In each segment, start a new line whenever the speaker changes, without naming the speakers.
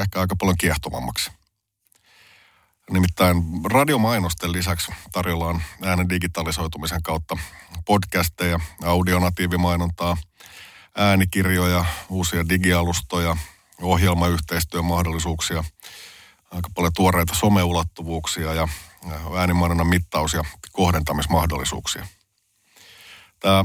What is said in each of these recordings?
ehkä aika paljon kiehtovammaksi. Nimittäin radiomainosten lisäksi tarjolla on äänen digitalisoitumisen kautta podcasteja, audionatiivimainontaa, äänikirjoja, uusia digialustoja, ohjelmayhteistyömahdollisuuksia, aika paljon tuoreita someulottuvuuksia ja äänimainonnan mittaus- ja kohdentamismahdollisuuksia. Tämä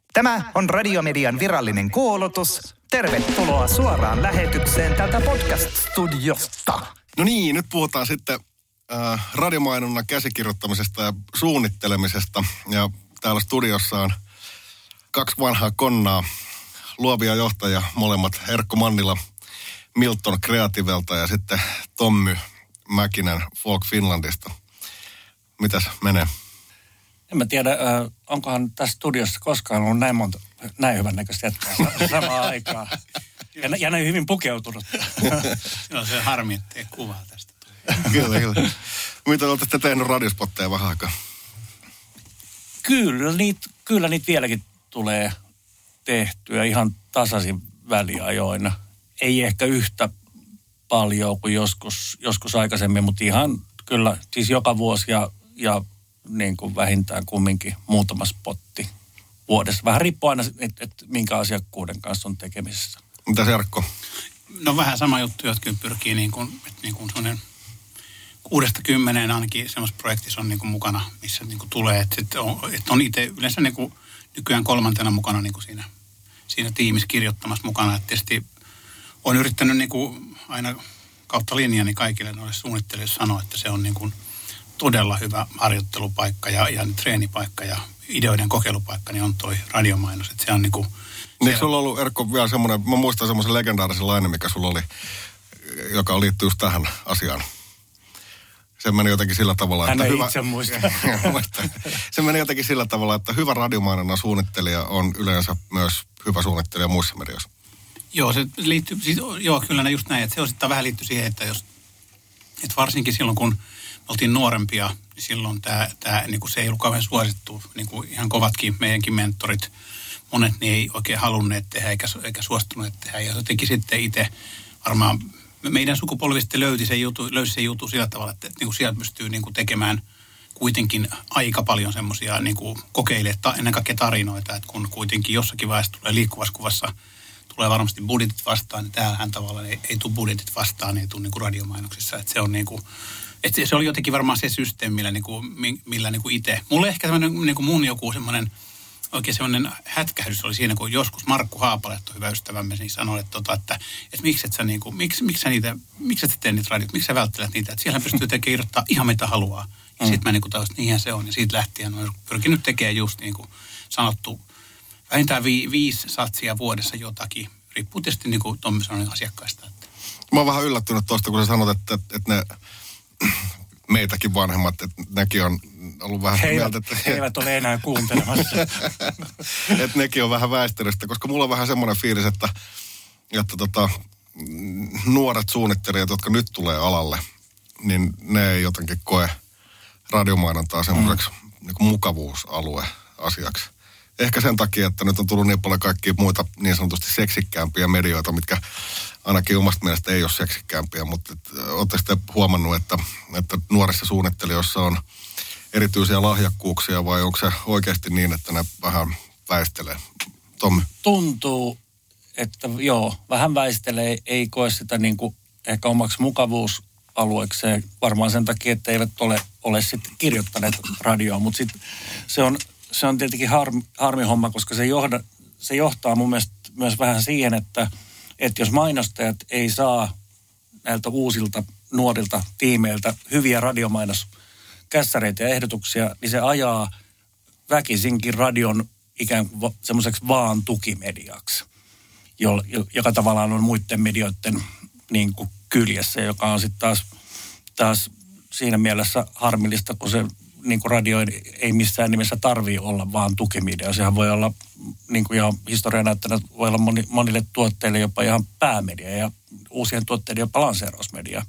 Tämä on Radiomedian virallinen kuulutus. Tervetuloa suoraan lähetykseen tältä podcast-studiosta.
No niin, nyt puhutaan sitten äh, radiomainonnan käsikirjoittamisesta ja suunnittelemisesta. Ja täällä studiossa on kaksi vanhaa konnaa, luovia johtajia, molemmat Erkko Mannila Milton Creativelta ja sitten Tommy Mäkinen Folk Finlandista. Mitäs menee?
En mä tiedä, onkohan tässä studiossa koskaan ollut näin monta, näin hyvän näköistä jätkää samaan aikaan. Ja, ja näin hyvin pukeutunut.
Joo, se harmi, ettei kuvaa tästä.
kyllä, kyllä. Mitä olette tehnyt radiospotteja vähän aikaa?
Kyllä niitä, kyllä niitä vieläkin tulee tehtyä ihan tasaisin väliajoina. Ei ehkä yhtä paljon kuin joskus, joskus aikaisemmin, mutta ihan kyllä siis joka vuosi ja, ja niin kuin vähintään kumminkin muutama spotti vuodessa. Vähän riippuu aina, että et minkä asiakkuuden kanssa on tekemisissä.
Mitä Serkko?
No vähän sama juttu, jotka pyrkii niin kuin, että niin kuin sellainen kuudesta kymmeneen ainakin semmoisessa projektissa on niin kuin mukana, missä niin kuin tulee, että, on, että on itse yleensä niin kuin nykyään kolmantena mukana niin kuin siinä, siinä tiimissä kirjoittamassa mukana. Että tietysti olen yrittänyt niin kuin aina kautta linjani kaikille noille suunnittelijoille sanoa, että se on niin kuin todella hyvä harjoittelupaikka ja, ja treenipaikka ja ideoiden kokeilupaikka, niin on toi radiomainos. Että se on niin kuin,
Eikö sulla ollut, Erkko, vielä semmoinen, mä muistan semmoisen legendaarisen lainen, mikä sulla oli, joka liittyy just tähän asiaan. Se meni jotenkin sillä tavalla,
Hän
että
ei
hyvä...
itse muista.
se meni jotenkin sillä tavalla, että hyvä radiomainonnan suunnittelija on yleensä myös hyvä suunnittelija muissa medioissa.
Joo, se liittyy, siis, joo, kyllä just näin, että se osittain vähän liittyy siihen, että jos, että varsinkin silloin kun oltiin nuorempia, niin silloin tämä, tämä niin kuin se ei ollut kauhean suosittu, niin kuin ihan kovatkin meidänkin mentorit, monet niin ei oikein halunneet tehdä eikä, eikä suostuneet tehdä. Ja jotenkin sitten itse varmaan meidän sukupolvista löysi se jutu, löysi se jutu sillä tavalla, että, niin kuin sieltä pystyy niin kuin tekemään kuitenkin aika paljon semmoisia niin kokeilemaan ennen kaikkea tarinoita, että kun kuitenkin jossakin vaiheessa tulee liikkuvassa kuvassa tulee varmasti budjetit vastaan, niin täällähän tavallaan ei, ei tule budjetit vastaan, ei tule niin kuin radiomainoksissa, että se on niin kuin, että se oli jotenkin varmaan se systeemi, millä, niin kuin, millä niin kuin itse. Mulle ehkä semmoinen niin kuin mun joku semmoinen oikein semmoinen hätkähdys oli siinä, kun joskus Markku Haapalehto, hyvä ystävämme, niin sanoi, että, tota, että, että miksi et sä, niin kuin, miksi, miksi sä niitä, miksi et sä tee niitä radioita, miksi sä välttelet niitä, että siellä pystyy tekemään irrottaa ihan mitä haluaa. Ja mm. sitten mä niin kuin taas, että niinhän se on. Ja siitä lähtien olen pyrkinyt tekemään just niin kuin sanottu, vähintään vi, viisi satsia vuodessa jotakin. Riippuu tietysti niin kuin Tommi sanoi asiakkaista.
Mä oon vähän yllättynyt tuosta, kun sä sanot, että, että, että ne meitäkin vanhemmat, että nekin on ollut vähän
He
mieltä,
eivät,
että,
he eivät ole enää kuuntelemassa.
että nekin on vähän väistynyt sitä, koska mulla on vähän semmoinen fiilis, että, että tota, nuoret suunnittelijat, jotka nyt tulee alalle, niin ne ei jotenkin koe radiomainontaa semmoiseksi mm. niin mukavuusalue asiaksi. Ehkä sen takia, että nyt on tullut niin paljon kaikkia muita niin sanotusti seksikkäämpiä medioita, mitkä ainakin omasta mielestä ei ole seksikkäämpiä, mutta olette sitten huomannut, että, että nuorissa suunnittelijoissa on erityisiä lahjakkuuksia vai onko se oikeasti niin, että ne vähän väistelee? Tommi?
Tuntuu, että joo, vähän väistelee, ei koe sitä niin kuin ehkä omaksi mukavuusalueekseen, varmaan sen takia, että eivät ole, ole sitten kirjoittaneet radioon, mutta sitten se on, se on tietenkin harmi, harmi homma, koska se, johda, se johtaa mun mielestä myös vähän siihen, että, että jos mainostajat ei saa näiltä uusilta nuorilta tiimeiltä hyviä radiomainoskässäreitä ja ehdotuksia, niin se ajaa väkisinkin radion ikään kuin semmoiseksi vaan tukimediaksi, joka tavallaan on muiden medioiden niin kuin kyljessä, joka on sitten taas, taas siinä mielessä harmillista, kun se niin kuin radio ei missään nimessä tarvii olla vaan tukimedia. Sehän voi olla, niin kuin ihan historia näyttänyt, voi olla moni, monille tuotteille jopa ihan päämedia ja uusien tuotteiden jopa lanseerausmedia.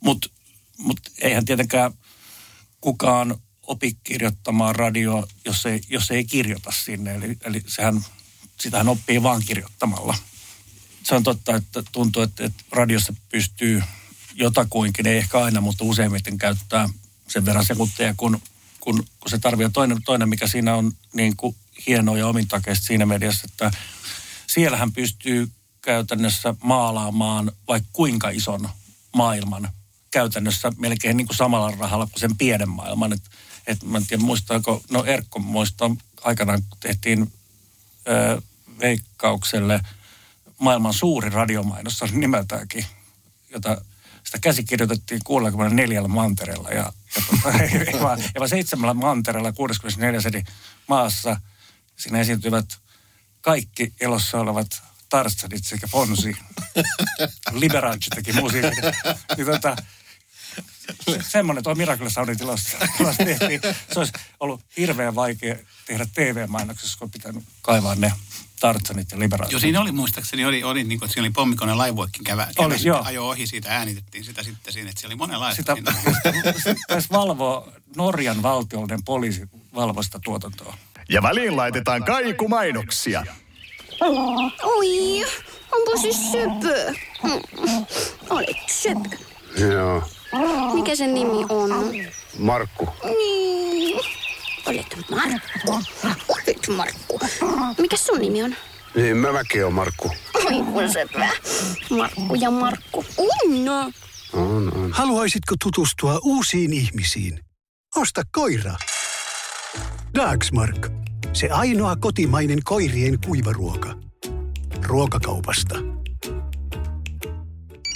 Mutta mut eihän tietenkään kukaan opi kirjoittamaan radio, jos ei, jos ei kirjoita sinne. Eli, eli sehän, sitähän oppii vaan kirjoittamalla. Se on totta, että tuntuu, että, että radiossa pystyy jotakuinkin, ei ehkä aina, mutta useimmiten käyttää sen verran sekunteja, kun, kun, kun se tarvitsee. Toinen, toinen, mikä siinä on niin kuin hienoa ja omintakeista siinä mediassa, että siellähän pystyy käytännössä maalaamaan vaikka kuinka ison maailman käytännössä melkein niin kuin samalla rahalla kuin sen pienen maailman. Että et mä en tiedä muistaako, no Erkko muistaa aikanaan, kun tehtiin ö, Veikkaukselle maailman suuri radiomainos, oli nimeltäänkin, jota sitä käsikirjoitettiin 64 mantereella ja, ja, tota, ja, vaan, ja vaan seitsemällä mantereella 64 eri maassa. Siinä esiintyvät kaikki elossa olevat Tarzanit sekä Fonsi. Liberace teki musiikin. Niin tota, semmoinen tuo Miracle Soundin tilassa, tilassa tehtiin. Se olisi ollut hirveän vaikea tehdä TV-mainoksessa, kun pitänyt kaivaa ne Tartsanit ja Liberaat.
Joo, siinä oli muistaakseni, oli, oli niin kuin, että siinä oli pommikone laivoikin kävä. Oli, joo. Ajo ohi siitä, äänitettiin sitä sitten siinä, että siellä oli monenlaista. Sitä,
taisi valvoa Norjan valtiollinen poliisi valvosta tuotantoa.
Ja väliin laitetaan kaikumainoksia.
Oi, onpa se söpö. Olet söpö.
Joo.
Mikä sen nimi on?
Markku.
Niin. Olet Markku. Olet Markku. Mikä sun nimi on?
Niin, mä mäkin on Markku.
Oi kun sepä. Markku ja Markku. Unno.
On, on.
Haluaisitko tutustua uusiin ihmisiin? Osta koira. Dagsmark. Se ainoa kotimainen koirien kuivaruoka. Ruokakaupasta.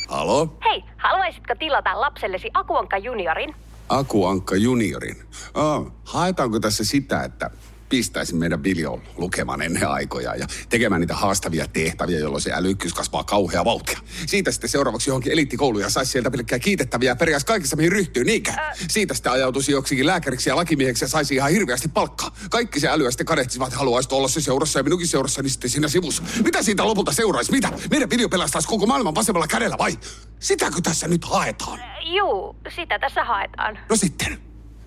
Halo?
Hei, haluaisitko tilata lapsellesi Akuankka juniorin?
Akuankka juniorin. Oh, haetaanko tässä sitä, että pistäisin meidän Biljon lukemaan ennen aikoja ja tekemään niitä haastavia tehtäviä, jolloin se älykkyys kasvaa kauhea vauhtia. Siitä sitten seuraavaksi johonkin eliittikouluun ja saisi sieltä pelkkää kiitettäviä ja periaas kaikessa mihin ryhtyy, niinkä? Äh. Siitä sitten ajautuisi joksikin lääkäriksi ja lakimieheksi ja saisi ihan hirveästi palkkaa. Kaikki se älyä sitten kadehtisivat, että haluaisi olla se seurassa ja minunkin seurassa, niin sitten siinä sivussa. Mitä siitä lopulta seuraisi? Mitä? Meidän Biljo pelastaisi koko maailman vasemmalla kädellä vai? Sitäkö tässä nyt haetaan?
Juu, sitä tässä haetaan.
No sitten,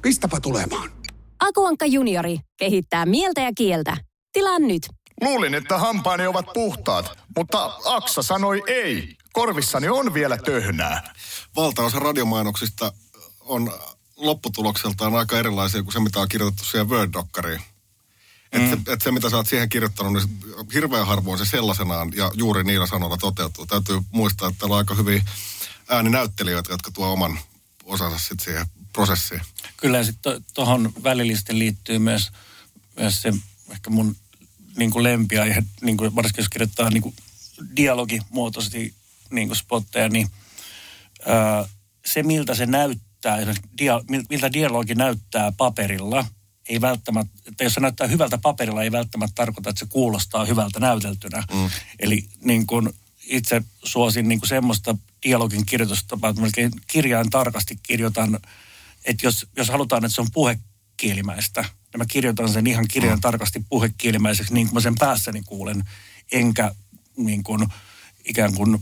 pistäpä tulemaan.
Akuankka Juniori kehittää mieltä ja kieltä. Tilaa nyt.
Luulin, että hampaani ovat puhtaat, mutta Aksa sanoi ei. Korvissani on vielä töhnää.
Valtaosa radiomainoksista on lopputulokseltaan aika erilaisia kuin se, mitä on kirjoitettu siihen Word-dokkariin. Että mm. se, et se, mitä sä oot siihen kirjoittanut, niin hirveän harvoin se sellaisenaan ja juuri niillä sanoilla toteutuu. Täytyy muistaa, että täällä on aika hyviä ääninäyttelijöitä, jotka tuo oman osansa sitten siihen prosessiin.
Kyllä sitten tuohon to, välillisesti liittyy myös, myös se ehkä mun niin kuin ja niin kuin varsinkin jos kirjoittaa niin kuin dialogimuotoisesti niin kuin spotteja, niin ää, se miltä se näyttää, dia, miltä dialogi näyttää paperilla, ei välttämättä, että jos se näyttää hyvältä paperilla, ei välttämättä tarkoita, että se kuulostaa hyvältä näyteltynä. Mm. Eli niin kuin itse suosin niin kuin semmoista dialogin kirjoitustapaa, että melkein kirjain tarkasti kirjoitan että jos, jos halutaan, että se on puhekielimäistä, niin mä kirjoitan sen ihan kirjan mm. tarkasti puhekielimäiseksi, niin kuin mä sen päässäni kuulen, enkä niin kuin, ikään kuin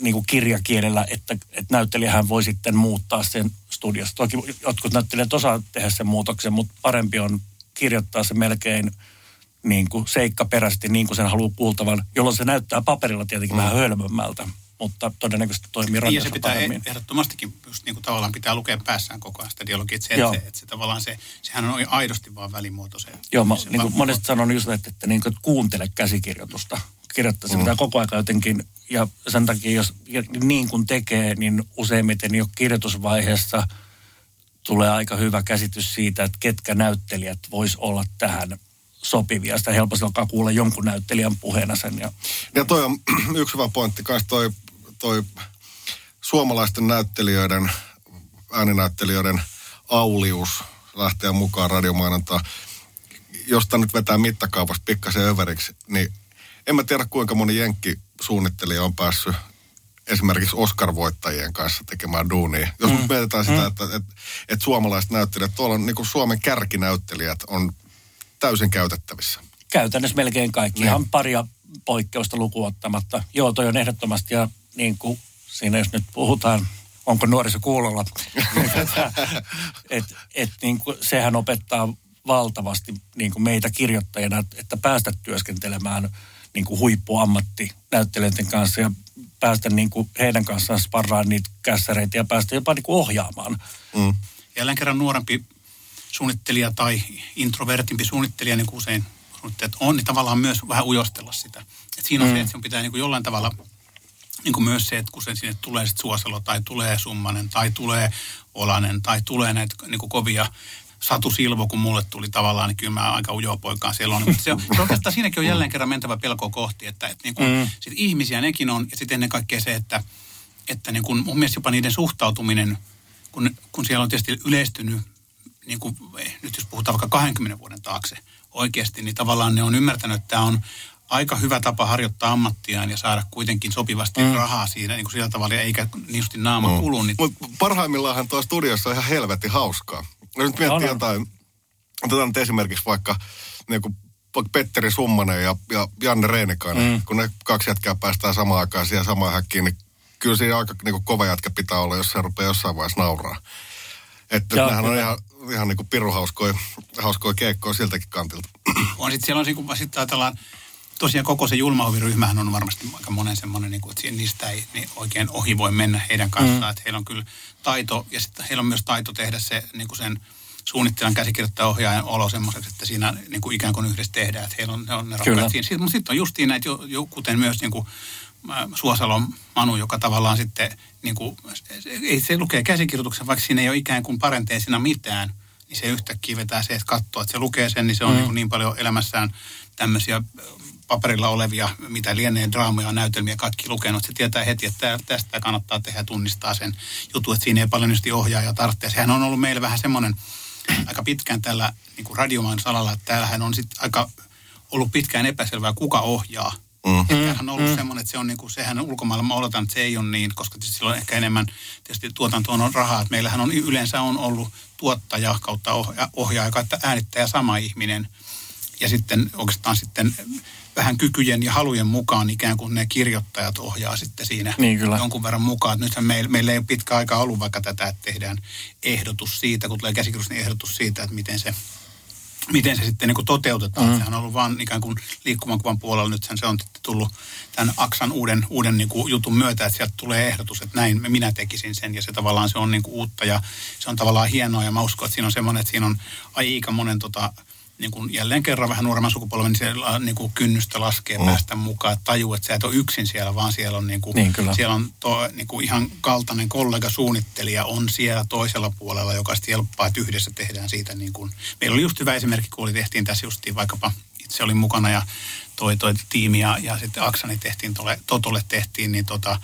niin kuin kirjakielellä, että, että näyttelijähän voi sitten muuttaa sen studiossa. Toki jotkut näyttelijät osaa tehdä sen muutoksen, mutta parempi on kirjoittaa se melkein niin kuin seikkaperäisesti niin kuin sen haluaa kuultavan, jolloin se näyttää paperilla tietenkin mm. vähän hölmömmältä, mutta todennäköisesti toimii
Niin, ja se pitää
paremmin.
ehdottomastikin just niin kuin tavallaan pitää lukea päässään koko ajan sitä dialogia, että se,
Joo.
että se, että se tavallaan se, sehän on aidosti vaan välimuoto se.
Joo, mä
se
niin kuin monesti sanon just, että, että, niin kuin, että kuuntele käsikirjoitusta. Kirjoittaa se
Mm.
pitää koko ajan jotenkin, ja sen takia jos niin kuin tekee, niin useimmiten jo kirjoitusvaiheessa tulee aika hyvä käsitys siitä, että ketkä näyttelijät vois olla tähän sopivia. Sitä helposti alkaa kuulla jonkun näyttelijän puheena sen. Ja,
Ja toi on yksi hyvä pointti kanssa toi, toi suomalaisten näyttelijöiden, ääninäyttelijöiden aulius lähteä mukaan radiomainontaan. Josta nyt vetää mittakaavasta pikkasen överiksi, niin en mä tiedä kuinka moni jenkki suunnittelija on päässyt esimerkiksi Oscar-voittajien kanssa tekemään duunia. Jos mm. mietitään sitä, että, että, että suomalaiset näyttelijät, tuolla on niin kuin Suomen kärkinäyttelijät on täysin käytettävissä.
käytännössä melkein kaikki.
Niin.
Ihan paria poikkeusta lukuottamatta. Joo, toi on ehdottomasti ja niin kuin siinä jos nyt puhutaan, onko nuoriso kuulolla, että et, niin kuin, sehän opettaa valtavasti niin kuin meitä kirjoittajina, että- että päästä työskentelemään niin kuin huippuammattinäyttelijöiden kanssa ja päästä niin kuin heidän kanssaan sparraan niitä kässäreitä ja päästä jopa niin kuin ohjaamaan.
Mm.
jälleen kerran nuorempi suunnittelija tai introvertimpi suunnittelija, niin kuin usein suunnittelijat on, niin tavallaan myös vähän ujostella sitä. Et siinä on
Mm.
se, että sinun pitää niin kuin jollain tavalla niin kuin myös se, että kun sen sinne tulee sit Suoselo tai tulee Summanen tai tulee Olanen tai tulee näitä niin kuin kovia Satu Silvo, kun mulle tuli tavallaan, niin kyllä mä aika ujoa poikaan siellä on. Mutta se, on, se oikeastaan siinäkin on jälleen kerran mentävä pelkoa kohti, että, että niin kuin,
Mm.
mm. sit ihmisiä nekin on, ja sitten ennen kaikkea se, että, että niin kuin mun mielestä jopa niiden suhtautuminen, kun, kun siellä on tietysti yleistynyt, niin kuin, eh, nyt jos puhutaan vaikka 20 vuoden taakse oikeasti, niin tavallaan ne on ymmärtänyt, että tämä on aika hyvä tapa harjoittaa ammattiaan ja saada kuitenkin sopivasti mm. rahaa siinä niin kuin sillä tavalla, eikä niin justi naama mm. kulu. Niin
Mutta parhaimmillaan tuo studiossa on ihan helvetin hauskaa. Jos nyt miettii
on.
jotain, otetaan nyt esimerkiksi vaikka, niin kuin, vaikka Petteri Summanen ja, ja Janne Reinikainen, mm. kun ne kaksi jätkää päästään samaan aikaan siihen samaan häkkiin, niin kyllä siinä aika niin kuin, kova jätkä pitää olla, jos se rupeaa jossain vaiheessa nauraa. Että
Joo,
nehän on ihan, ihan niin kuin piruhauskoja hauskoja keikkoja siltäkin kantilta.
on sitten siellä on, kun sitten ajatellaan, tosiaan koko se julmahoviryhmähän on varmasti aika monen semmoinen, niin kuin, että niistä ei niin oikein ohi voi mennä heidän kanssaan. Mm. Että heillä on kyllä taito, ja sitten heillä on myös taito tehdä se niin kuin sen suunnittelijan käsikirjoittajan ohjaajan olo semmoiseksi, että siinä niin kuin ikään kuin yhdessä tehdään, että heillä on, ne on ne rakkaat siinä. Sitten, mutta sitten on justiin näitä, jo, jo, kuten myös niin kuin Suosalon Manu, joka tavallaan sitten, niin kuin, se- ei se lukee käsikirjoituksen, vaikka siinä ei ole ikään kuin parenteesina mitään, niin se yhtäkkiä vetää se, että katsoo, että se lukee sen, niin se on mm. niin, kuin niin paljon elämässään tämmöisiä paperilla olevia, mitä lienee draamoja ja näytelmiä kaikki lukenut. Se tietää heti, että tästä kannattaa tehdä ja tunnistaa sen jutun, että siinä ei paljon just ohjaaja tarvitse. Sehän on ollut meillä vähän semmoinen aika pitkään tällä niin kuin radiomaan salalla, että täällähän on sitten aika ollut pitkään epäselvää, kuka ohjaa. Mm. Tämähän on ollut mm. semmoinen, että se on niin kuin, sehän ulkomailla, mä oletan, että se ei ole niin, koska on ehkä enemmän, tietysti tuotantoon on rahaa, että meillähän on yleensä on ollut tuottaja kautta ohja- ohjaaja kautta äänittäjä sama ihminen. Ja sitten oikeastaan sitten vähän kykyjen ja halujen mukaan ikään kuin ne kirjoittajat ohjaa sitten siinä
Niin, kyllä.
jonkun verran mukaan. Nythän meillä, meillä ei ole pitkä aika ollut vaikka tätä, että tehdään ehdotus siitä, kun tulee käsikirjoitus, niin ehdotus siitä, että miten se miten se sitten niin kuin toteutetaan. Mm. Sehän on ollut vaan ikään kuin liikkuvan kuvan puolella. Nyt se on tullut tämän Aksan uuden, uuden niin kuin jutun myötä, että sieltä tulee ehdotus, että näin minä tekisin sen. Ja se tavallaan se on niin kuin uutta ja se on tavallaan hienoa. Ja mä uskon, että siinä on semmoinen, että siinä on aika monen tota, niin kuin jälleen kerran vähän nuoremman sukupolven, niin se la- niin kuin kynnystä laskee mm. päästä mukaan. Että tajuu, että sä et ole yksin siellä, vaan siellä on, niin kuin,
Niin, kyllä.
siellä on to, niin kuin ihan kaltainen kollega suunnittelija on siellä toisella puolella, joka sitten helppaa, että yhdessä tehdään siitä niin kuin. Meillä oli just hyvä esimerkki, kun oli, tehtiin tässä justiin vaikkapa, itse olin mukana ja toi, toi tiimi ja, ja sitten Aksani tehtiin, tole, Totolle tehtiin, niin, tota,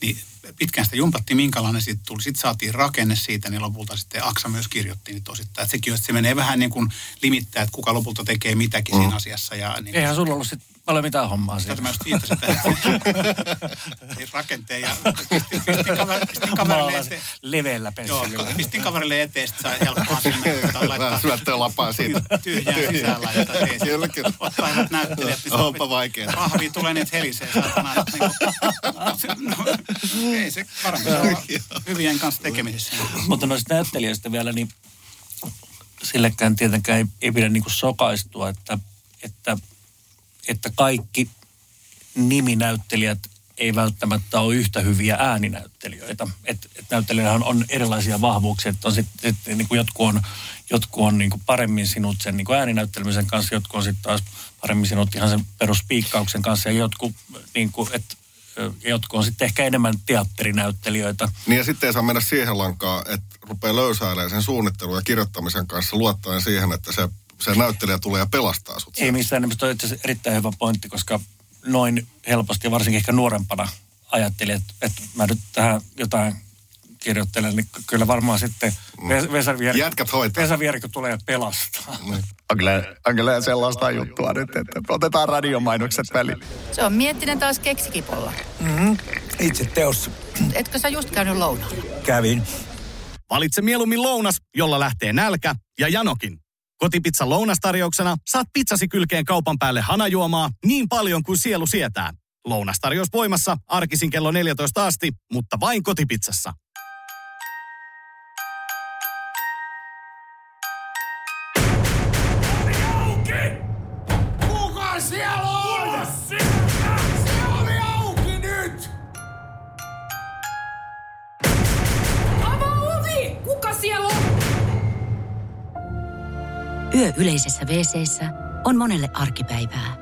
niin pitkään sitä jumpattiin, minkälainen siitä tuli. Sitten saatiin rakenne siitä, niin lopulta sitten Aksa myös kirjoitti niin tosittain. Että sekin että se menee vähän niin kuin limittää, että kuka lopulta tekee mitäkin mm. siinä asiassa. Ja, niin,
Eihän sulla ollut sit paljon mitään hommaa
Tätä
siellä.
mä just viittasin tähän. Ei rakenteen ja pistin, pistin, kaver, pistin kaverille eteen.
leveällä
Joo,
pensselillä.
pistin kaverille eteen, sitten saa helppoa sinne laittaa
Syöttöä lapaa siitä.
tyhjää sisään laittaa
Kyllä, kyllä.
Ottaa hyvät näyttelijät, niin
Onpa vaikeeta.
Kahvia tulee niitä helisee. Niin no, Ei se on hyvien kanssa tekemisissä.
Mutta noista näyttelijöistä vielä, niin sillekään tietenkään ei, ei pidä niin sokaistua, että, että, että kaikki niminäyttelijät ei välttämättä ole yhtä hyviä ääninäyttelijöitä. Et, et on erilaisia vahvuuksia, että on sitten sit, niin kuin jotkut on, jotkut on niin kuin paremmin sinut sen niin kuin ääninäyttelemisen kanssa, jotkut on sitten taas paremmin sinut ihan sen peruspiikkauksen kanssa ja jotkut, niin kuin, et, jotkut on sitten ehkä enemmän teatterinäyttelijöitä.
Niin ja sitten ei saa mennä siihen lankaan, että rupeaa löysäilemään sen suunnittelun ja kirjoittamisen kanssa luottaen siihen, että se, se näyttelijä tulee ja pelastaa sut.
Ei missään nimessä, toi on erittäin hyvä pointti, koska noin helposti varsinkin ehkä nuorempana ajattelin, että, että mä nyt tähän jotain kirjoittelen, niin kyllä varmaan sitten Vesa Vierikko,
Jätkät hoitaa.
Vesa Vierikko tulee pelastaa.
On kyllä, on kyllä sellaista juttua nyt, että otetaan radiomainokset väliin.
Se on miettinen taas keksikipolla.
Mm-hmm. Itse teossa.
Etkö sä just käynyt lounaalla?
Kävin.
Valitse mieluummin lounas, jolla lähtee nälkä ja janokin. Kotipizza lounastarjouksena saat pizzasi kylkeen kaupan päälle hanajuomaa niin paljon kuin sielu sietää. Lounastarjous voimassa arkisin kello 14 asti, mutta vain kotipizzassa.
Yö yleisessä wc on monelle arkipäivää.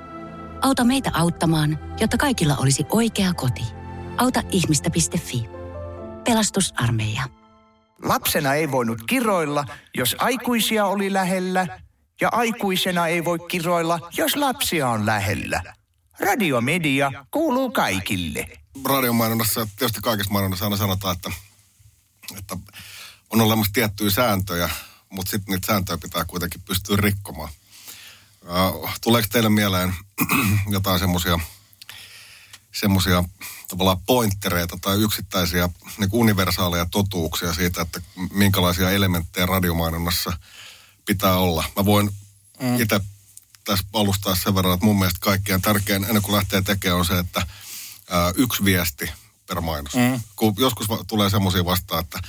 Auta meitä auttamaan, jotta kaikilla olisi oikea koti. Auta ihmistä.fi. Pelastusarmeija.
Lapsena ei voinut kiroilla, jos aikuisia oli lähellä, ja aikuisena ei voi kiroilla, jos lapsia on lähellä. Radiomedia kuuluu kaikille.
Radiomainonnassa ja tietysti kaikessa mainonnassa aina sanotaan, että, että on olemassa tiettyjä sääntöjä, mutta sitten niitä sääntöjä pitää kuitenkin pystyä rikkomaan. Tuleeko teille mieleen jotain semmoisia semmoisia tavallaan pointtereita tai yksittäisiä niin universaaleja totuuksia siitä, että minkälaisia elementtejä radiomainonnassa pitää olla. Mä voin mm. itse tässä alustaa sen verran, että mun mielestä kaikkein tärkein ennen kuin lähtee tekemään on se, että ää, yksi viesti per mainos. Mm. Kun joskus va- tulee semmoisia vastaan, että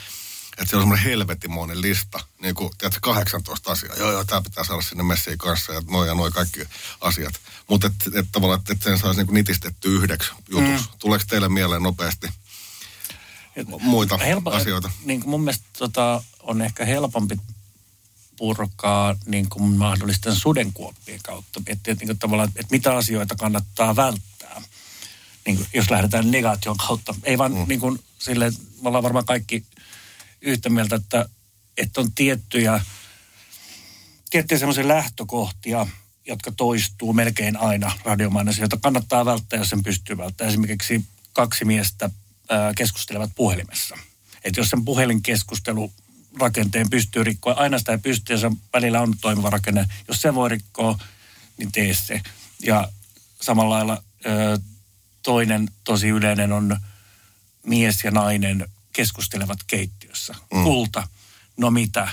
että se on semmoinen helvetimoinen lista, niin kuin, tiedätkö, 18 asiaa. Joo, joo, tämä pitää saada sinne messiin kanssa ja noin ja noin kaikki asiat. Mutta et, et, tavallaan, että et sen saisi niin nitistetty yhdeksi jutuksi. Mm. Tuleeko teille mieleen nopeasti muita
Helpo,
asioita?
Niin kuin mun mielestä tota, on ehkä helpompi purkaa niin kuin mahdollisten sudenkuoppien kautta. Miettiä, että, niin kuin tavallaan, että mitä asioita kannattaa välttää. Niin kuin, jos lähdetään negaation kautta. Ei vaan mm. niin kuin, sille, me ollaan varmaan kaikki yhtä mieltä, että, että on tiettyjä, tiettyjä semmoisia lähtökohtia, jotka toistuu melkein aina radiomainossa, joita kannattaa välttää, jos sen pystyy välttämään. Esimerkiksi kaksi miestä keskustelevat puhelimessa. Että jos sen puhelinkeskustelu rakenteen pystyy rikkoa, aina sitä ei pysty ja se välillä on toimiva rakenne. Jos se voi rikkoa, niin tee se. Ja samalla lailla toinen tosi yleinen on mies ja nainen keskustelevat keittiössä. Mm. Kulta, no mitä?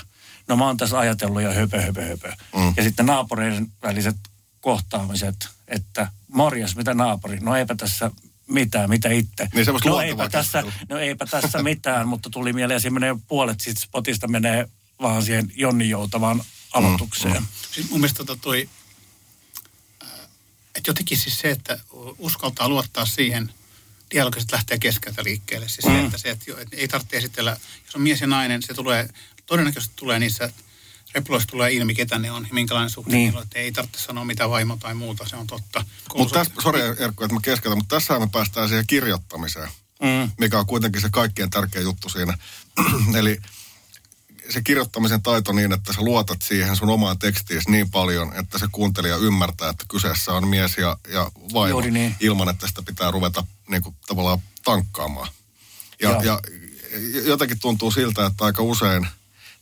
No mä oon tässä ajatellut jo höpö, höpö, höpö. Mm. Ja sitten naapureiden väliset kohtaamiset, että morjas, mitä naapuri? No eipä tässä mitään, mitä itse.
Niin
no, eipä tässä, no eipä tässä mitään, mutta tuli mieleen, että menee puolet siitä spotista menee vaan siihen Jonni Joutavaan aloitukseen. Mm.
Siis mun mielestä tota toi, että jotenkin siis se, että uskaltaa luottaa siihen, dialogit lähtee keskeltä liikkeelle. Siis mm. se, että, se, että, että ei tarvitse esitellä, jos on mies ja nainen, se tulee, todennäköisesti tulee niissä reploissa tulee ilmi, ketä ne on ja minkälainen suhde niin. on. Että ei tarvitse sanoa mitä vaimo tai muuta, se on totta.
Mutta tässä, sori Erkku, että mä keskeytän, mutta tässä me päästään siihen kirjoittamiseen, mm. mikä on kuitenkin se kaikkein tärkein juttu siinä. Eli se kirjoittamisen taito niin, että sä luotat siihen sun omaan tekstiin niin paljon, että se kuuntelija ymmärtää, että kyseessä on mies ja, ja vaimo, niin. ilman että sitä pitää ruveta niin kuin, tavallaan tankkaamaan. Ja, ja jotenkin tuntuu siltä, että aika usein,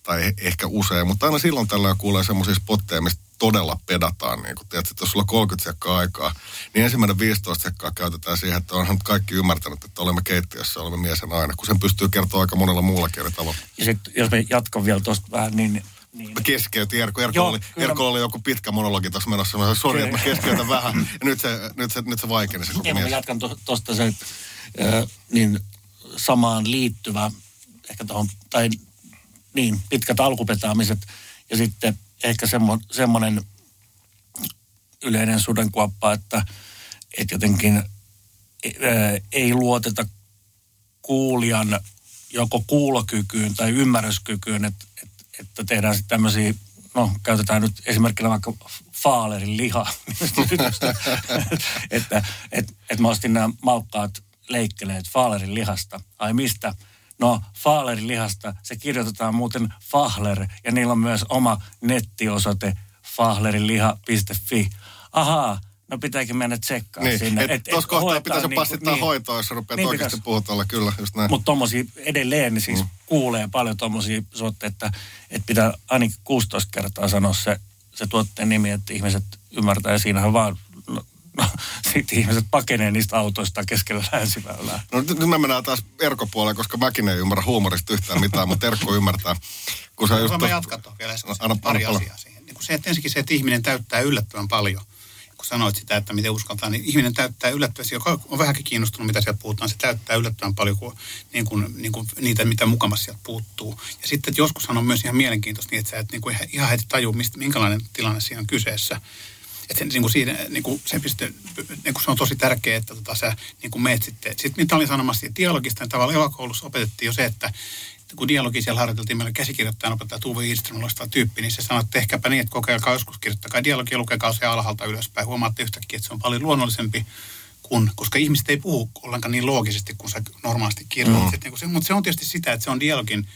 tai ehkä usein, mutta aina silloin tällä kuulee semmoisia spotteja, mistä todella pedataan. Niin kun, tiedätkö, että jos sulla on 30 sekkaa aikaa, niin ensimmäinen 15 sekkaa käytetään siihen, että onhan kaikki ymmärtänyt, että olemme keittiössä, olemme mies ja nainen, kun sen pystyy kertoa aika monella muulla eri tavalla.
Ja sitten jos me jatkan vielä tuosta vähän, niin niin.
Mä keskeytin, Erko. Erko, Joo, oli, Erko oli joku pitkä monologi tuossa menossa. Mä sori, että mä keskeytän vähän. Ja nyt se, nyt se, nyt se vaikeni se koko
mies. Mä jatkan tuosta se, äh, niin samaan liittyvä, ehkä tuohon, tai niin, pitkät alkupetaamiset ja sitten ehkä semmo, semmoinen yleinen sudenkuoppa, että, että jotenkin ää, ei luoteta kuulijan joko kuulokykyyn tai ymmärryskykyyn, että, että, että tehdään sitten tämmöisiä, no käytetään nyt esimerkkinä vaikka faalerin liha, että, että, että mä ostin nämä maukkaat leikkeleet faalerin lihasta. Ai mistä? No, Fahlerin lihasta, se kirjoitetaan muuten Fahler, ja niillä on myös oma nettiosoite fahlerinliha.fi. Ahaa, no pitääkin mennä tsekkaa
Niin,
sinne.
et tuossa kohtaa pitäisi passittaa
niin,
hoitoa, jos rupeat
niin
oikeasti
pitäisi.
puhutella, kyllä, just näin.
Mutta tommosia edelleen niin siis mm. kuulee paljon tommosia soitteita, että, että pitää ainakin 16 kertaa sanoa se, se tuotteen nimi, että ihmiset ymmärtää. Ja siinähän vaan, sitten ihmiset pakenee niistä autoista keskellä länsiväylää.
No nyt, nyt me mennään taas Erko puolelle, koska mäkin en ymmärrä huumorista yhtään mitään, mutta Erkko ymmärtää. Kun sä just
Mä
tos-
jatkan tuohon vielä äsken
Anna-
pari
anna
asiaa siihen. Niin se, että ensinnäkin se, että ihminen täyttää yllättävän paljon. Kun sanoit sitä, että miten uskaltaa, niin ihminen täyttää yllättävästi, joka on vähänkin kiinnostunut, mitä sieltä puhutaan, se täyttää yllättävän paljon kuin, niin kuin, niin kuin niitä, mitä mukamassa sieltä puuttuu. Ja sitten että joskushan on myös ihan mielenkiintoista niin, että sä et niin kuin ihan heti tajua, mistä, minkälainen tilanne siinä on kyseessä. Että niin kuin siinä, niin kuin se, piste, niin kuin se on tosi tärkeää, että tota, sä niin kuin meet sitten. Sitten mitä olin sanomassa siitä dialogista, niin tavallaan evakoulussa opetettiin jo se, että kun dialogi siellä harjoiteltiin, meillä käsikirjoittajan opettaja Tuve loistava tyyppi, niin se sanoi, että tehkääpä niin, että kokeilkaa joskus kirjoittakaa dialogia ja lukekaa se alhaalta ylöspäin. Huomaatte yhtäkkiä, että se on paljon luonnollisempi kuin, koska ihmiset ei puhu ollenkaan niin loogisesti kuin sä normaalisti kirjoitat. Mm. Niin se, mutta se on tietysti sitä, että se on dialogin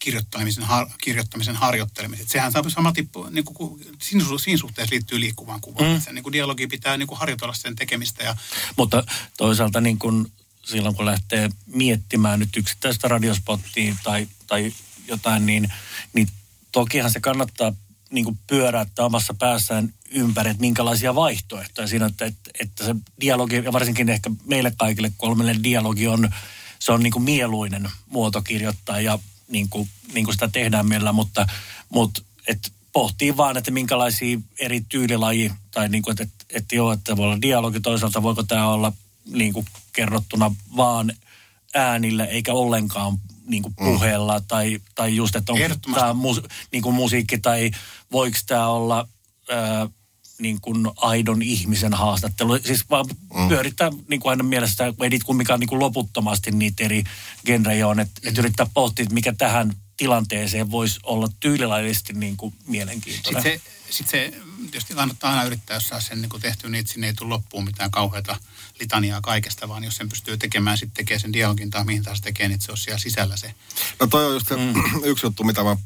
kirjoittamisen, har, kirjoittamisen harjoittelemisen. Sehän saa sama tippu, niin kuin, siinä, su- siinä suhteessa liittyy liikkuvaan kuvaan. Mm. Se, niin kuin dialogi pitää niin kuin harjoitella sen tekemistä ja
Mutta toisaalta niin kun silloin, kun lähtee miettimään nyt yksittäistä radiospottia tai, tai jotain, niin, niin tokihan se kannattaa niin kuin pyöräyttää omassa päässään ympäri, että minkälaisia vaihtoehtoja siinä, että, että, että se dialogi, ja varsinkin ehkä meille kaikille kolmelle dialogi on, se on niin kuin mieluinen muoto kirjoittaa ja niin kuin, niin kuin sitä tehdään meillä, mutta, mutta että pohtii vaan, että minkälaisia eri tyylilaji, tai niin kuin, että, että, että joo, että voi olla dialogi, toisaalta voiko tämä olla niin kuin kerrottuna vaan äänillä, eikä ollenkaan niin kuin puheella, mm. tai, tai just, että onko tämä mus, niin kuin musiikki, tai voiko tämä olla ää, niin kuin aidon ihmisen haastattelu. Siis vaan mm. pyörittää niin kuin aina mielessä, kun edit kumminkaan niin kuin loputtomasti niitä eri genrejä on, että, että yrittää pohtia, että mikä tähän tilanteeseen voisi olla tyylilaillisesti niin kuin mielenkiintoinen.
Sitten se, sit se tietysti kannattaa aina yrittää, jos saa sen niin kuin tehty niin, että sinne ei tule loppuun mitään kauheata litaniaa kaikesta, vaan jos sen pystyy tekemään, sitten tekee sen dialogin tai mihin taas tekee, niin se on siellä sisällä se.
No toi on just se mm. yksi juttu, mitä mä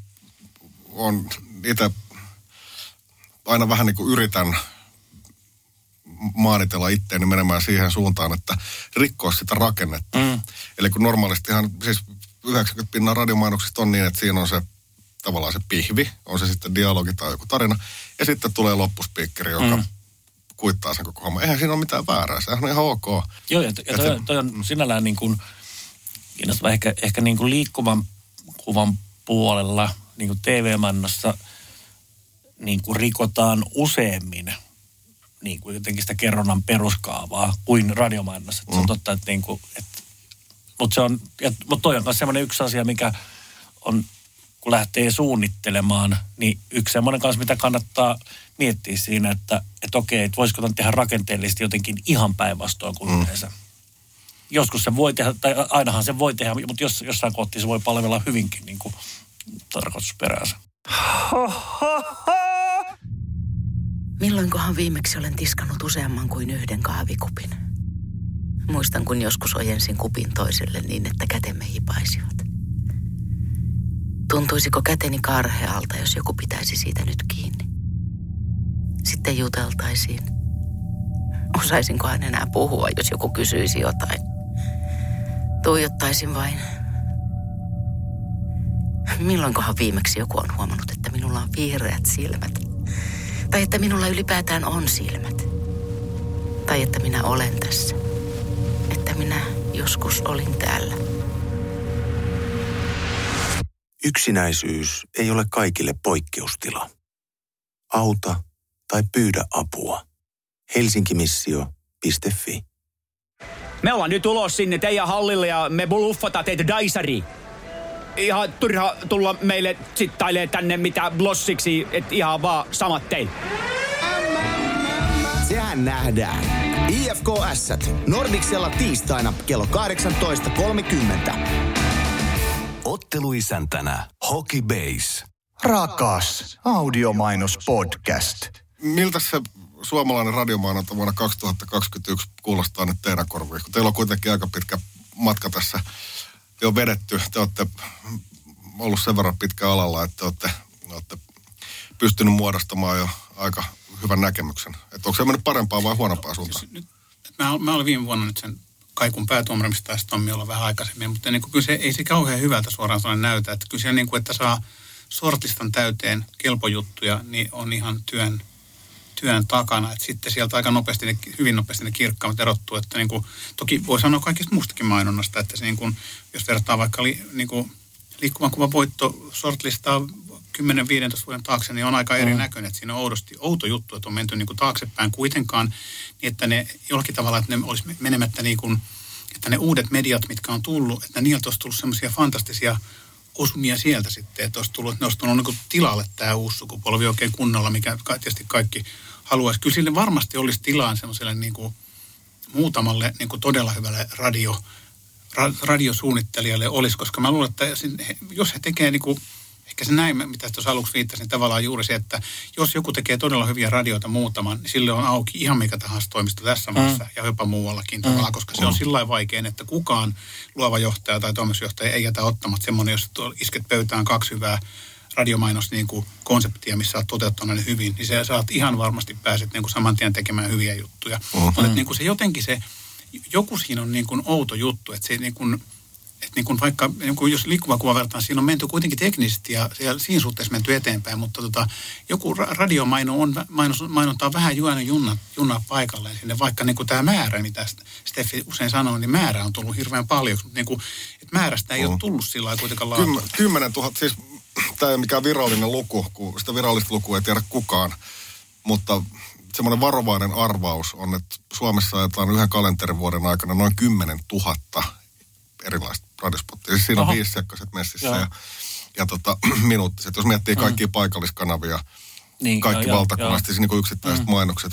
on itse aina vähän niin kuin yritän maanitella itteeni menemään siihen suuntaan, että rikkoa sitä rakennetta. Mm. Eli kun normaalistihan, siis 90 pinnan radiomainoksista on niin, että siinä on se tavallaan se pihvi, on se sitten dialogi tai joku tarina, ja sitten tulee loppuspiikkeri, joka mm. kuittaa sen koko homman. Eihän siinä ole mitään väärää, sehän on ihan ok.
Joo, ja, ja toi, toi on sinällään niin kuin kiinnostava ehkä, ehkä niin kuin liikkuvan kuvan puolella, niin kuin TV-mannassa niin kuin rikotaan useammin niin kuin jotenkin sitä kerronnan peruskaavaa kuin radiomainnassa. Mm. Se on totta, että, niin kuin, että mutta se on, ja, mutta toi on myös semmoinen yksi asia, mikä on, kun lähtee suunnittelemaan, niin yksi semmoinen kanssa, mitä kannattaa miettiä siinä, että, että okei, että voisiko tämän tehdä rakenteellisesti jotenkin ihan päinvastoin kuin mm. yleensä. Joskus se voi tehdä, tai ainahan se voi tehdä, mutta jos, jossain kohti se voi palvella hyvinkin niin kuin tarkoitusperäänsä.
Milloinkohan viimeksi olen tiskannut useamman kuin yhden kahvikupin? Muistan, kun joskus ojensin kupin toiselle niin, että kätemme hipaisivat. Tuntuisiko käteni karhealta, jos joku pitäisi siitä nyt kiinni? Sitten juteltaisiin. Osaisinkohan enää puhua, jos joku kysyisi jotain? Tuijottaisin vain. Milloinkohan viimeksi joku on huomannut, että minulla on vihreät silmät? Tai että minulla ylipäätään on silmät? Tai että minä olen tässä? Että minä joskus olin täällä?
Yksinäisyys ei ole kaikille poikkeustila. Auta tai pyydä apua. Helsinkimissio.fi
Me ollaan nyt ulos sinne teidän hallille ja me bluffata teitä daisari. Ihan turha tulla meille sittailee tänne mitä blossiksi, et ihan vaan samat teille.
Sehän nähdään. IFK S. Nordicsella tiistaina kello 18.30.
Otteluisäntänä Hockey Base.
Rakas audiomainospodcast.
Miltä se suomalainen radiomainonta vuonna 2021 kuulostaa nyt teidän korviin? Kun teillä on kuitenkin aika pitkä matka tässä jo vedetty. Te olette ollut sen verran pitkä alalla, että te olette, olette pystynyt muodostamaan jo aika hyvän näkemyksen. Että onko se mennyt parempaa vai huonompaa suuntaan?
Mä, mä olin viime vuonna nyt sen kaikun päätuomari, mistä taisi Tommi olla vähän aikaisemmin, mutta niin kuin, kyllä se, ei se kauhean hyvältä suoraan sanoen näytä. Että kyllä se niin kuin, että saa sortistan täyteen kelpojuttuja, niin on ihan työn, työn takana. Et sitten sieltä aika nopeasti, ne, hyvin nopeasti ne kirkkaammat erottuu. Että niin kuin, toki voi sanoa kaikista muustakin mainonnasta, että se niin kuin, jos vertaa vaikka li, niin kuin, liikkuvan kuvan voitto sortlistaa 10-15 vuoden taakse, niin on aika erinäköinen. Että siinä on oudosti, outo juttu, että on menty niin kuin taaksepäin kuitenkaan, niin että ne jollakin tavalla, että ne olisi menemättä niin kuin, että ne uudet mediat, mitkä on tullut, että niiltä olisi tullut semmoisia fantastisia osumia sieltä sitten, että olisi tullut, että ne olisi tullut niin tilalle tämä uusi sukupolvi oikein kunnolla, mikä tietysti kaikki haluaisi. Kyllä sille varmasti olisi tilaa semmoiselle niin kuin muutamalle niin kuin todella hyvälle radio, ra, radiosuunnittelijalle olisi, koska mä luulen, että jos he tekee niin kuin, ehkä se näin, mitä tuossa aluksi viittasin, tavallaan juuri se, että jos joku tekee todella hyviä radioita muutaman, niin sille on auki ihan mikä tahansa toimisto tässä maassa mm. ja jopa muuallakin mm. tavallaan, koska se on sillä lailla vaikein, että kukaan luova johtaja tai toimitusjohtaja ei jätä ottamatta semmoinen, jos isket pöytään kaksi hyvää radiomainos niin kuin konseptia, missä olet toteuttanut ne hyvin, niin se saat ihan varmasti pääset niin kuin saman tien tekemään hyviä juttuja. Mm-hmm. Mutta niin kuin se jotenkin se, joku siinä on niin kuin outo juttu, että se niin kuin, että niin kuin vaikka, niin kuin jos liikkuva kuva vertaan, siinä on menty kuitenkin teknisesti ja siellä, siinä suhteessa menty eteenpäin, mutta tota, joku radiomaino on, mainos, mainontaa vähän juona junna, junna paikalleen sinne, vaikka niin kuin tämä määrä, mitä Steffi usein sanoo, niin määrä on tullut hirveän paljon, mutta niin kuin, että määrästä ei mm. ole tullut sillä lailla kuitenkaan laatua.
10 000, siis tämä ei ole mikään virallinen luku, kun sitä virallista lukua ei tiedä kukaan, mutta semmoinen varovainen arvaus on, että Suomessa ajetaan yhden kalenterivuoden aikana noin 10 000 erilaista radiospottia. Siis siinä Oho. on viisi sekaiset messissä ja, ja tota, minuuttiset. Jos miettii kaikkia mm. paikalliskanavia, niin, kaikki joo, valtakunnallisesti, siis niin yksittäiset mm. mainokset,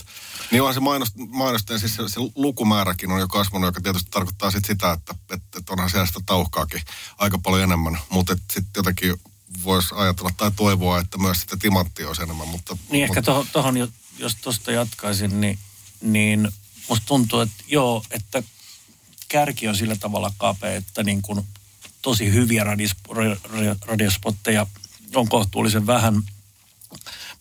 niin on se mainos, mainosten, siis se, se, lukumääräkin on jo kasvanut, joka tietysti tarkoittaa sit sitä, että, että, että onhan siellä sitä tauhkaakin aika paljon enemmän, mutta sitten jotenkin voisi ajatella tai toivoa, että myös sitä timanttia olisi enemmän. Mutta,
niin mutta... ehkä tuohon, jos tuosta jatkaisin, niin, niin musta tuntuu, että joo, että kärki on sillä tavalla kapea, että niin kuin tosi hyviä radiospotteja on kohtuullisen vähän.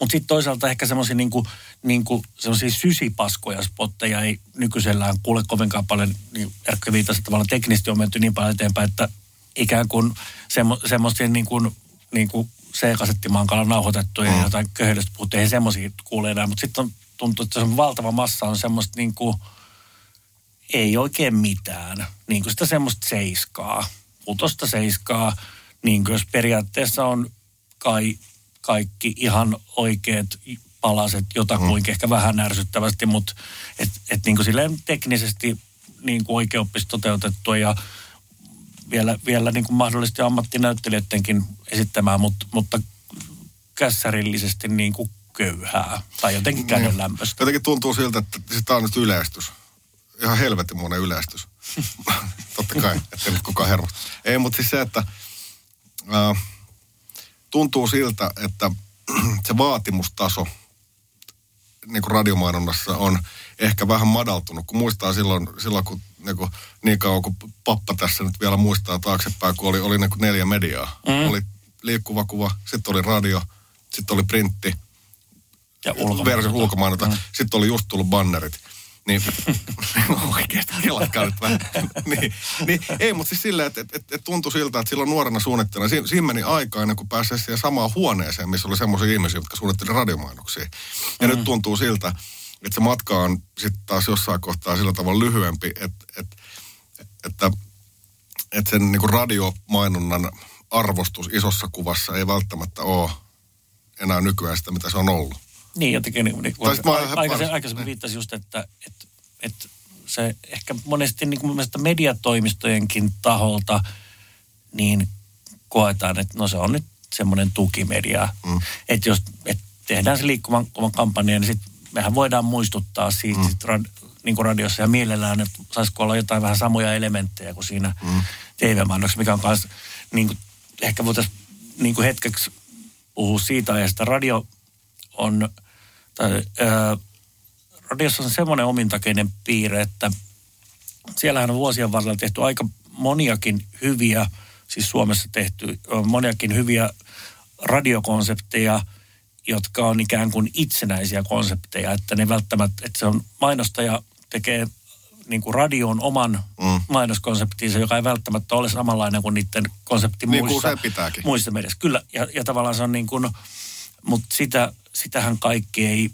Mutta sitten toisaalta ehkä semmoisia niinku, niinku, sysipaskoja spotteja ei nykyisellään kuule kovinkaan paljon, niin Erkka viitasi tavallaan teknisesti on menty niin paljon eteenpäin, että ikään kuin semmo, semmoisia niin kuin, niin kuin C-kasettimankalla nauhoitettuja mm. ja jotain köhdelöstä puhuttu, ei semmoisia kuule enää, mutta sitten tuntuu, että se on valtava massa on semmoista niin kuin, ei oikein mitään. Niin kuin sitä semmoista seiskaa, putosta seiskaa, niin kuin jos periaatteessa on kai kaikki ihan oikeat palaset jotakuinkin, mm. ehkä vähän ärsyttävästi, mutta et, et niin kuin silleen teknisesti niin kuin oikeoppisesti toteutettua ja vielä, vielä niin kuin mahdollisesti ammattinäyttelijöidenkin esittämään, mutta, mutta kässärillisesti niin kuin köyhää tai jotenkin kädenlämpöistä.
Jotenkin tuntuu siltä, että sitä on nyt yleistys. Ihan helvetin yleistys. Totta kai, ettei nyt kukaan hermosta. Ei, mutta siis se, että äh, tuntuu siltä, että se vaatimustaso niin kuin radiomainonnassa on ehkä vähän madaltunut, kun muistaa silloin, silloin kun niin, kuin, niin kauan kuin pappa tässä nyt vielä muistaa taaksepäin, kun oli, oli niin kuin neljä mediaa. Mm. Oli liikkuva kuva, sitten oli radio, sitten oli printti,
ja ulkomainonta.
ulkomainonta. Mm. Sitten oli just tullut bannerit. Niin, oikeasti kelatkaa nyt vähän. niin, niin, ei, mutta siis silleen, että et, et, et tuntui siltä, että silloin nuorena suunnittelijana, siinä, siinä meni aika ennen kuin pääsi siihen samaan huoneeseen, missä oli semmoisia ihmisiä, jotka suunnittelivat radiomainoksia. Ja mm. nyt tuntuu siltä, että se matka on sitten taas jossain kohtaa sillä tavalla lyhyempi, että, että, että, että sen niin kuin radiomainonnan arvostus isossa kuvassa ei välttämättä ole enää nykyään sitä, mitä se on ollut.
Niin, jotenkin niin, niin, aikaisemmin, aikaisemmin viittasin just, että, että, että se ehkä monesti niin kuin mediatoimistojenkin taholta niin koetaan, että no se on nyt semmoinen tukimedia. Mm. Että jos että tehdään se liikkuvan kuvan kampanja, niin sitten mehän voidaan muistuttaa siitä mm. sit rad, niin kuin radiossa ja mielellään, että saisiko olla jotain vähän samoja elementtejä kuin siinä mm. TV-mainoksessa, mikä on kanssa, niin kuin, ehkä voitaisiin niin kuin hetkeksi puhua siitä ajasta. Radio on, tai, ää, radiossa on semmoinen omintakeinen piirre, että siellähän on vuosien varrella tehty aika moniakin hyviä, siis Suomessa tehty on moniakin hyviä radiokonsepteja, jotka on ikään kuin itsenäisiä konsepteja, että ne välttämättä, että se on mainostaja tekee niin kuin radion oman mm. mainoskonseptinsa, joka ei välttämättä ole samanlainen kuin niiden konsepti
Niin kuin
muissa,
usein pitääkin.
muissa mediassa. Kyllä, ja, ja tavallaan se on niin kuin, mutta sitä, sitähän kaikki ei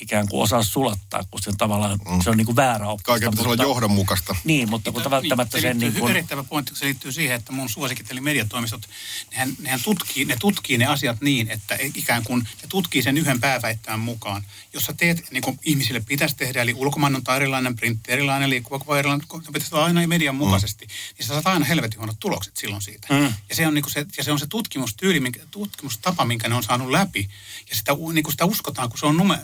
ikään kuin osaa sulattaa, kun se tavallaan, mm. se on niin kuin väärä oppista.
Kaiken pitäisi olla johdonmukaista.
Niin, mutta kun välttämättä
se
sen
liittyy,
niin kuin...
Erittävä pointti, kun se liittyy siihen, että mun suosikit eli mediatoimistot, nehän, nehän tutkii, ne tutkii ne asiat niin, että ikään kuin ne tutkii sen yhden pääväittämän mukaan. Jos sä teet, niin kuin ihmisille pitäisi tehdä, eli ulkomainonta erilainen, printti erilainen, liikkuva kuva erilainen, kun se pitäisi olla aina median mukaisesti, mm. niin sä saat aina helvetin huonot tulokset silloin siitä. Mm. Ja, se on niin kuin se, ja se on se tutkimustyyli, minkä, tutkimustapa, minkä ne on saanut läpi. Ja sitä, niin kuin sitä uskotaan, kun se on nume,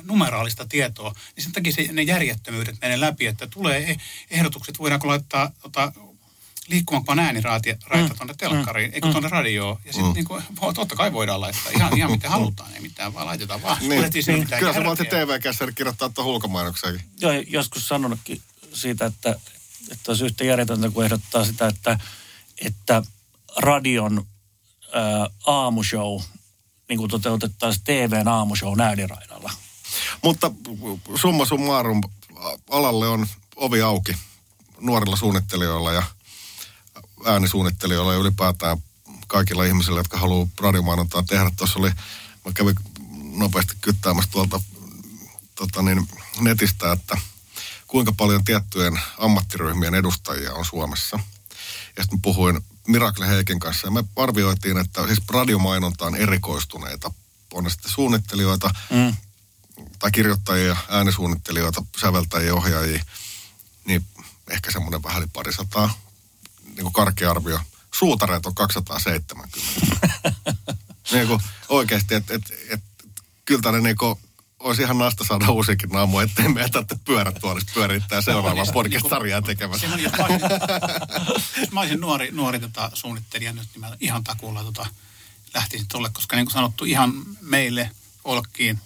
numeraalista tietoa, niin sen takia se, ne järjettömyydet menee läpi, että tulee eh- ehdotukset, voidaanko laittaa tota, liikkuvan ääniraitat mm. tuonne telkkariin, eikö tuonne radioon. Ja sitten mm. niin kuin, totta kai voidaan laittaa ihan, ihan mitä halutaan, ei mitään, vaan laitetaan vaan.
Niin, niin.
mitä
Kyllä se
järkeä.
voitti TV-kässäri kirjoittaa tuohon ulkomainokseenkin.
Joo, joskus sanonutkin siitä, että, että olisi yhtä järjetöntä kuin ehdottaa sitä, että, että radion ää, aamushow niin kuin toteutettaisiin TVn aamushow ääniraidalla.
Mutta summa summarum, alalle on ovi auki nuorilla suunnittelijoilla ja äänisuunnittelijoilla ja ylipäätään kaikilla ihmisillä, jotka haluaa radiomainontaa tehdä. Tuossa oli, mä kävin nopeasti kyttäämässä tuolta tota niin, netistä, että kuinka paljon tiettyjen ammattiryhmien edustajia on Suomessa. Ja sitten puhuin Miracle Heiken kanssa ja me arvioitiin, että siis radiomainontaan erikoistuneita on sitten suunnittelijoita,
Mm.
Tai kirjoittajia, äänisuunnittelijoita, säveltäjiä, ohjaajia, niin ehkä semmoinen vähän yli parisataa, niin kuin karkea arvio. Suutareet on 270. niin kuin oikeasti, että et, et, kyllä tänne niin kuin, olisi ihan nasta saada uusikin naamu, ettei meidän tarvitse pyörätuolista pyörittää seuraavaa podcast-sarjaa tekemässä.
Olisin, jos mä olisin nuori, nuori tota, suunnittelija nyt, niin mä ihan takuulla tota, lähtisin tuolle, koska niin kuin sanottu, ihan meille, Olkkiin,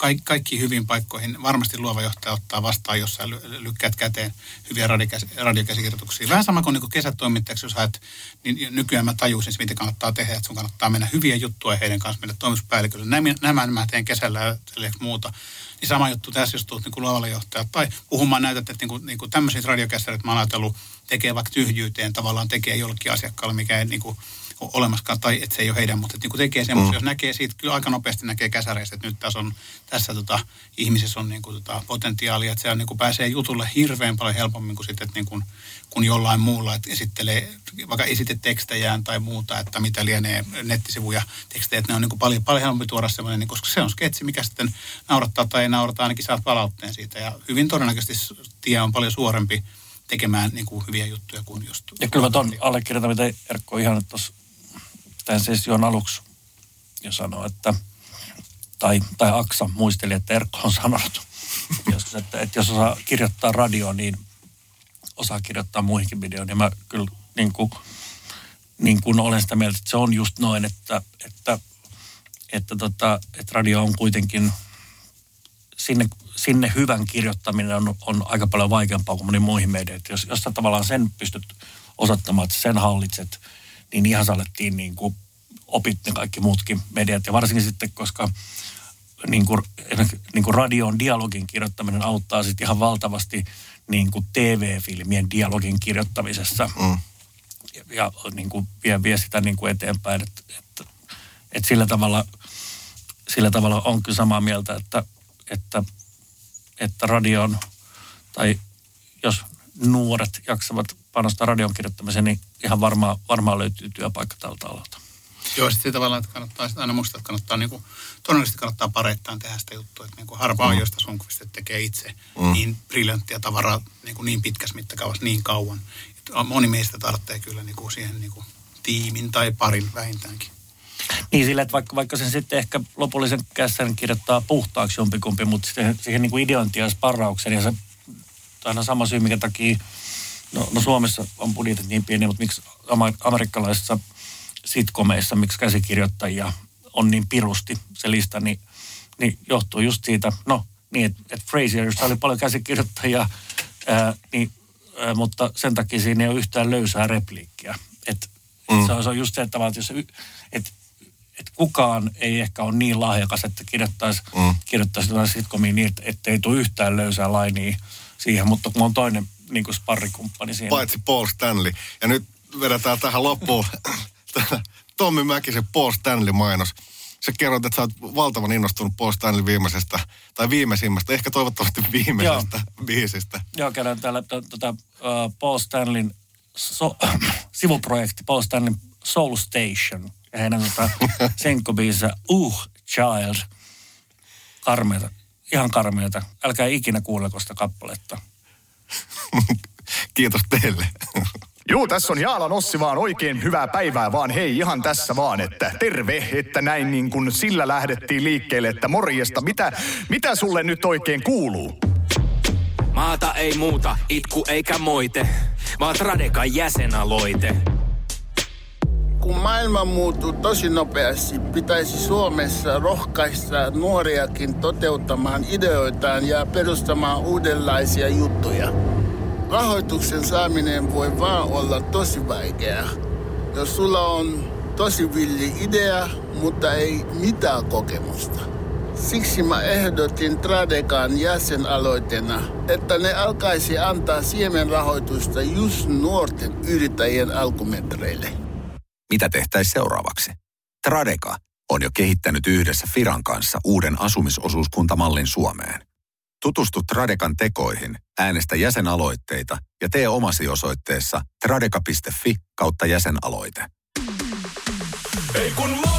kaikki, kaikkiin hyvin paikkoihin varmasti luova johtaja ottaa vastaan, jos sä ly- lykkäät käteen hyviä radiokäs, radiokäsikirjoituksia. Vähän sama kuin, niin kuin kesätoimittajaksi, jos haet, niin nykyään mä tajusin, mitä kannattaa tehdä, että sun kannattaa mennä hyviä juttuja heidän kanssa, mennä toimituspäällikölle. Nämä, nämä mä teen kesällä ja muuta. Niin sama juttu tässä, jos tulet niin kuin luovalle johtajalle. Tai puhumaan näytät, että niin kuin, niin kuin tämmöiset radiokässärit mä oon ajatellut tekee vaikka tyhjyyteen, tavallaan tekee jollekin asiakkaalle, mikä ei niin kuin, ole olemaskaan, tai että se ei ole heidän, mutta että niin kuin tekee semmoisia, mm. jos näkee siitä, kyllä aika nopeasti näkee käsäreistä, että nyt tässä, on, tässä tota, ihmisessä on niin kuin, tota, potentiaalia, että se on, niin kuin, pääsee jutulle hirveän paljon helpommin kuin sitten, että niin kuin, kun jollain muulla, että esittelee vaikka esitetekstejään tai muuta, että mitä lienee nettisivuja tekstejä, että ne on niin kuin paljon, paljon helpompi tuoda semmoinen, niin, koska se on sketsi, mikä sitten naurattaa tai ei naurata, ainakin saat palautteen siitä. Ja hyvin todennäköisesti tie on paljon suorempi tekemään niin kuin hyviä juttuja kuin just...
Ja kyllä mä ton allekirjoitan, mitä Erkko ihan tuossa tämän session aluksi jo sanoi, että tai, tai Aksa muisteli, että Erkko on sanonut joskus, että, että jos osaa kirjoittaa radio, niin osaa kirjoittaa muihinkin videoihin. Ja mä kyllä niin kuin, niin kuin olen sitä mieltä, että se on just noin, että, että, että, tota, että radio on kuitenkin sinne, sinne hyvän kirjoittaminen on, on aika paljon vaikeampaa kuin moniin muihin medioihin. Jos, jos sä tavallaan sen pystyt osoittamaan, että sen hallitset, niin ihan sä alettiin niin kuin opit ne kaikki muutkin mediat. Ja varsinkin sitten, koska niin kuin, niin kuin radion dialogin kirjoittaminen auttaa sitten ihan valtavasti niin kuin TV-filmien dialogin kirjoittamisessa.
Mm.
Ja, ja niin kuin vie, vie sitä niin kuin eteenpäin. Että et, et sillä, tavalla, sillä tavalla on kyllä samaa mieltä, että, että, että radion, tai jos nuoret jaksavat panostaa radion kirjoittamiseen, niin ihan varmaan, varmaan löytyy työpaikka tältä alalta.
Joo, sitten tavallaan, että kannattaa sit aina muistaa, että kannattaa niinku, todennäköisesti kannattaa pareittain tehdä sitä juttua, että niinku harva on,
Mm.
josta Sundqvistit tekee itse
Mm.
niin briljanttia tavaraa niinku niin pitkässä mittakaavassa niin kauan. Että moni meistä tarvitsee kyllä niinku siihen niinku tiimin tai parin vähintäänkin.
Niin sillä, että vaikka, vaikka sen sitten ehkä lopullisen kässän kirjoittaa puhtaaksi jompikumpi, mutta siihen, siihen niin kuin ideointiin ja sparraukseen ja se aina sama syy, mikä takia, no, no Suomessa on budjetit niin pieni, mutta miksi amerikkalaisissa sitcomeissa, miksi käsikirjoittajia on niin pirusti se lista, niin, niin johtuu just siitä, no niin, että et Frasier, jossa oli paljon käsikirjoittajia, ää, niin, ää, mutta sen takia siinä ei ole yhtään löysää repliikkiä. Et,
Mm.
se, on, se on just se, että, että jos, et, et kukaan ei ehkä ole niin lahjakas, että kirjoittaisi,
Mm.
kirjoittaisi jotain sitcomia niin, että ei tule yhtään löysää lainia siihen, mutta kun on toinen niin kuin sparrikumppani siinä.
Paitsi Paul Stanley. Ja nyt vedetään tähän loppuun Tommi Mäkisen Paul Stanley-mainos. Sä kerroit, että sä oot valtavan innostunut Paul Stanley viimeisestä, tai viimeisimmästä, ehkä toivottavasti viimeisestä biisistä.
Joo, käydään täällä t- tota, uh, Paul Stanleyn so, sivuprojekti Paul Stanleyn Soul Station. Ja heidän tota, senkkobiisissä Uh Child. Karmeita. Ihan karmeita. Älkää ikinä kuulleko sitä kappaletta.
Kiitos teille.
Juu, tässä on Jaalan Ossi vaan oikein hyvää päivää vaan. Hei, ihan tässä vaan, että terve, että näin niin kuin sillä lähdettiin liikkeelle, että morjesta. Mitä, mitä sulle nyt oikein kuuluu?
Maata ei muuta, itku eikä moite, vaan Tradekan jäsenaloite.
Kun maailma muuttuu tosi nopeasti, pitäisi Suomessa rohkaista nuoriakin toteuttamaan ideoitaan ja perustamaan uudenlaisia juttuja. Rahoituksen saaminen voi vaan olla tosi vaikeaa. Jos sulla on tosi villi idea, mutta ei mitään kokemusta. Siksi mä ehdotin Tradekan jäsenaloitena, että ne alkaisi antaa siemenrahoitusta just nuorten yrittäjien alkumetreille.
Mitä tehtäisiin seuraavaksi? Tradeka on jo kehittänyt yhdessä Firan kanssa uuden asumisosuuskuntamallin Suomeen. Tutustu Tradekan tekoihin, äänestä jäsenaloitteita ja tee omasi osoitteessa tradeka.fi kautta jäsenaloite.
Ei kun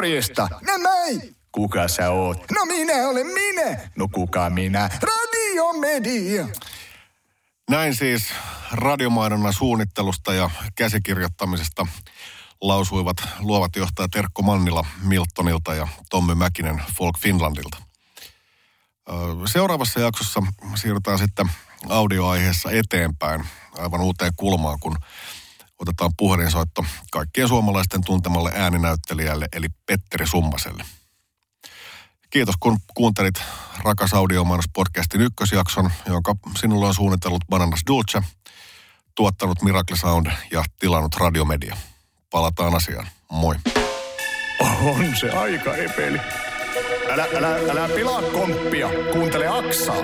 morjesta.
No näin. Kuka sä oot? No minä olen minä. No kuka minä? Radiomedia.
Näin siis radiomainonnan suunnittelusta ja käsikirjoittamisesta lausuivat luovat johtajat Terkko Mannila Miltonilta ja Tommy Mäkinen Folk Finlandilta. Seuraavassa jaksossa siirrytään sitten audioaiheessa eteenpäin aivan uuteen kulmaan, kun otetaan puhelinsoitto kaikkien suomalaisten tuntemalle ääninäyttelijälle eli Petteri Summaselle. Kiitos kun kuuntelit Rakas Audiomainos podcastin ykkösjakson, jonka sinulle on suunnitellut Bananas Dulce, tuottanut Miracle Sound ja tilannut Radiomedia. Palataan asiaan. Moi.
On se aika epeli. Älä, älä, älä pilaa komppia. Kuuntele Aksaa.